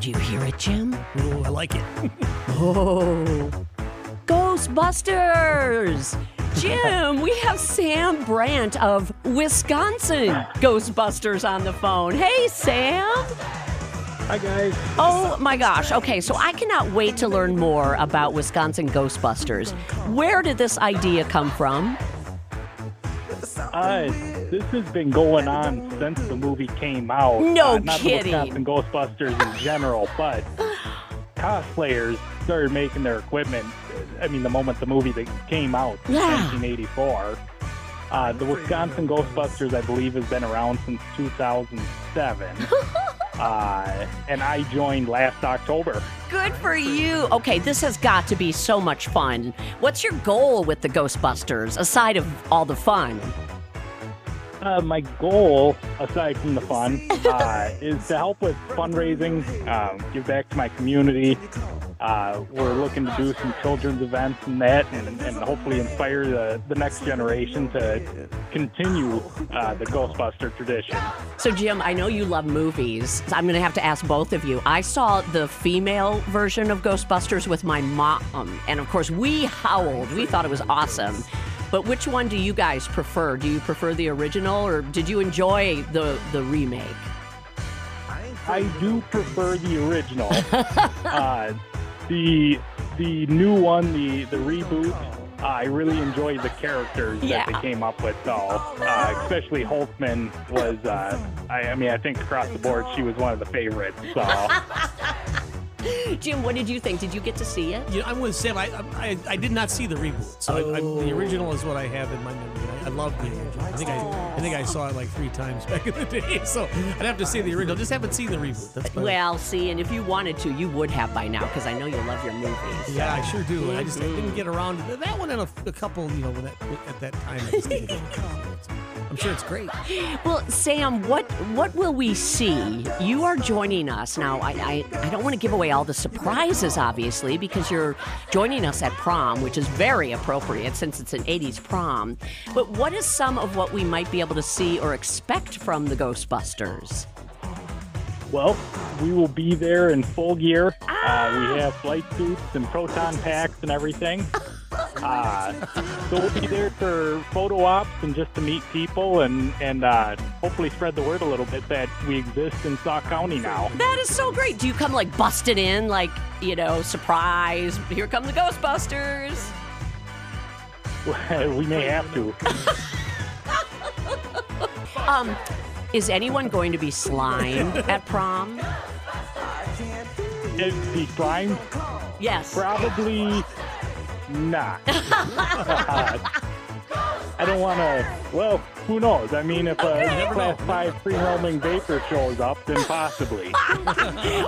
do you hear it, Jim? Ooh, I like it. Oh, Ghostbusters! Jim, we have Sam Brandt of Wisconsin Ghostbusters on the phone. Hey, Sam! Hi, guys. Oh my gosh. Okay, so I cannot wait to learn more about Wisconsin Ghostbusters. Where did this idea come from? Uh, this has been going on since the movie came out. No uh, not kidding. the Wisconsin Ghostbusters in general, but cosplayers started making their equipment. I mean, the moment the movie that came out, in Yeah. 1984. Uh, the Wisconsin Ghostbusters, I believe, has been around since 2007. uh, and I joined last October. Good for you. Okay, this has got to be so much fun. What's your goal with the Ghostbusters, aside of all the fun? Uh, my goal, aside from the fun, uh, is to help with fundraising, um, give back to my community. Uh, we're looking to do some children's events and that, and, and hopefully inspire the, the next generation to continue uh, the Ghostbuster tradition. So, Jim, I know you love movies. I'm going to have to ask both of you. I saw the female version of Ghostbusters with my mom, and of course, we howled. We thought it was awesome. But which one do you guys prefer? Do you prefer the original, or did you enjoy the the remake? I do prefer the original. uh, the the new one, the the reboot. Uh, I really enjoyed the characters Yeah. that they came up with, though. Uh, especially Holtzmann was. Uh, I, I mean, I think across the board, she was one of the favorites. So Jim, what did you think? Did you get to see it? You know, I'm with Sam. I, I I did not see the reboot, so I, I, the oh. original is what I have in my memory. I, I love the original. I think I, I think I saw it like three times back in the day. So I'd have to see the original. Just haven't seen the reboot. That's my, Well, see, and if you wanted to, you would have by now, because I know you love your movies. yeah, I sure do. I just I didn't get around to that one in a, a couple. You know, when that, at that time. I just didn't get around to it. So I'm sure it's great. Well, Sam, what what will we see? You are joining us now. I I, I don't want to give away all the surprises, obviously, because you're joining us at prom, which is very appropriate since it's an '80s prom. But what is some of what we might be able to see or expect from the Ghostbusters? Well, we will be there in full gear. Uh, we have flight suits and proton packs and everything. Uh, so we'll be there for photo ops and just to meet people and and uh, hopefully spread the word a little bit that we exist in Sauk County now. That is so great. Do you come like busted in, like you know, surprise? Here come the Ghostbusters. we may have to. Um, is anyone going to be slimed at prom? The slime, Yes. probably not. I don't want to. Well, who knows? I mean, if a Okay. class five free roaming vapor shows up, then possibly.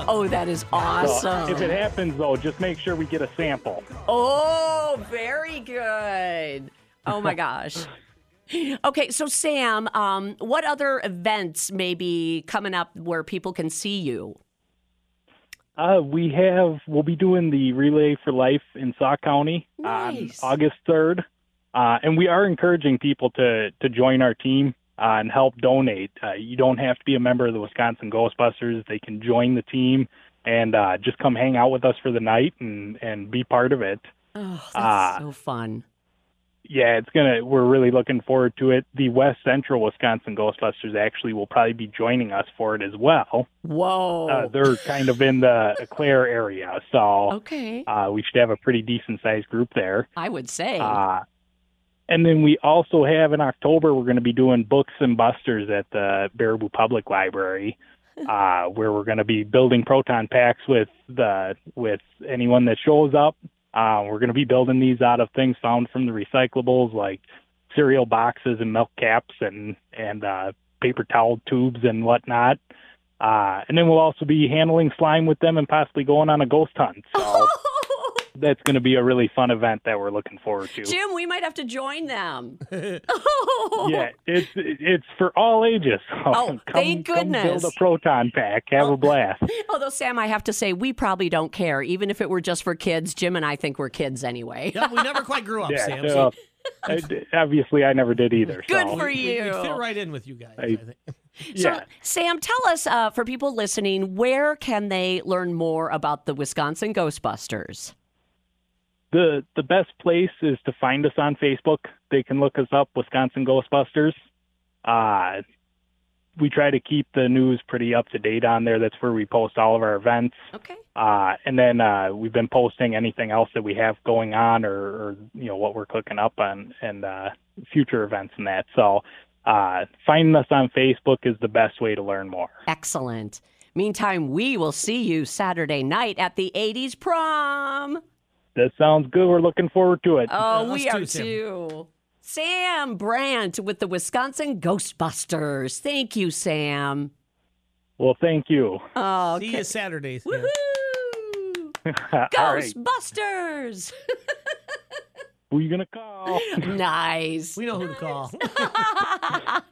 Oh, that is So, awesome. if it happens, though, just make sure we get a sample. Oh, very good. Oh my gosh. Okay, so Sam, um, what other events may be coming up where people can see you? Uh, we have. We'll be doing the Relay for Life in Sauk County Nice. on August third, uh, and we are encouraging people to to join our team uh, and help donate. Uh, you don't have to be a member of the Wisconsin Ghostbusters. They can join the team and uh, just come hang out with us for the night and and be part of it. Oh, that's Ah. so fun. Yeah, it's gonna. We're really looking forward to it. The West Central Wisconsin Ghostbusters actually will probably be joining us for it as well. Whoa. Uh, they're kind of in the Clare area, so okay, uh, we should have a pretty decent sized group there. I would say. Uh, and then we also have in October we're going to be doing books and busters at the Baraboo Public Library, uh, where we're going to be building proton packs with the with anyone that shows up. Uh, we're going to be building these out of things found from the recyclables like cereal boxes and milk caps and and uh, paper towel tubes and whatnot. Uh, and then we'll also be handling slime with them and possibly going on a ghost hunt. So that's going to be a really fun event that we're looking forward to. Jim, we might have to join them. Yeah, it's it's for all ages. Oh, come, thank Come build a proton pack. Have a blast. Although, Sam, I have to say, we probably don't care. Even if it were just for kids, Jim and I think we're kids anyway. Yeah, we never quite grew up, Yeah, Sam. so, So I- obviously I never did either. Good so. for we, we you. fit right in with you guys. I, I- think. So, Yeah. Sam, tell us, uh, for people listening, where can they learn more about the Wisconsin Ghostbusters? The the best place is to find us on Facebook. They can look us up, Wisconsin Ghostbusters. Uh, we try to keep the news pretty up to date on there. That's where we post all of our events. Okay. Uh, and then uh, we've been posting anything else that we have going on, or, or you know what we're cooking up on, and uh, future events and that. So uh, finding us on Facebook is the best way to learn more. Excellent. Meantime, we will see you Saturday night at the 80s prom. That sounds good. We're looking forward to it. Oh, Yeah, we are too, Sam. too. Sam Brandt with the Wisconsin Ghostbusters. Thank you, Sam. Well, thank you. Oh, See you Saturday. Sam. Woohoo! All right. Ghostbusters! Who you gonna call? nice. We know who to call.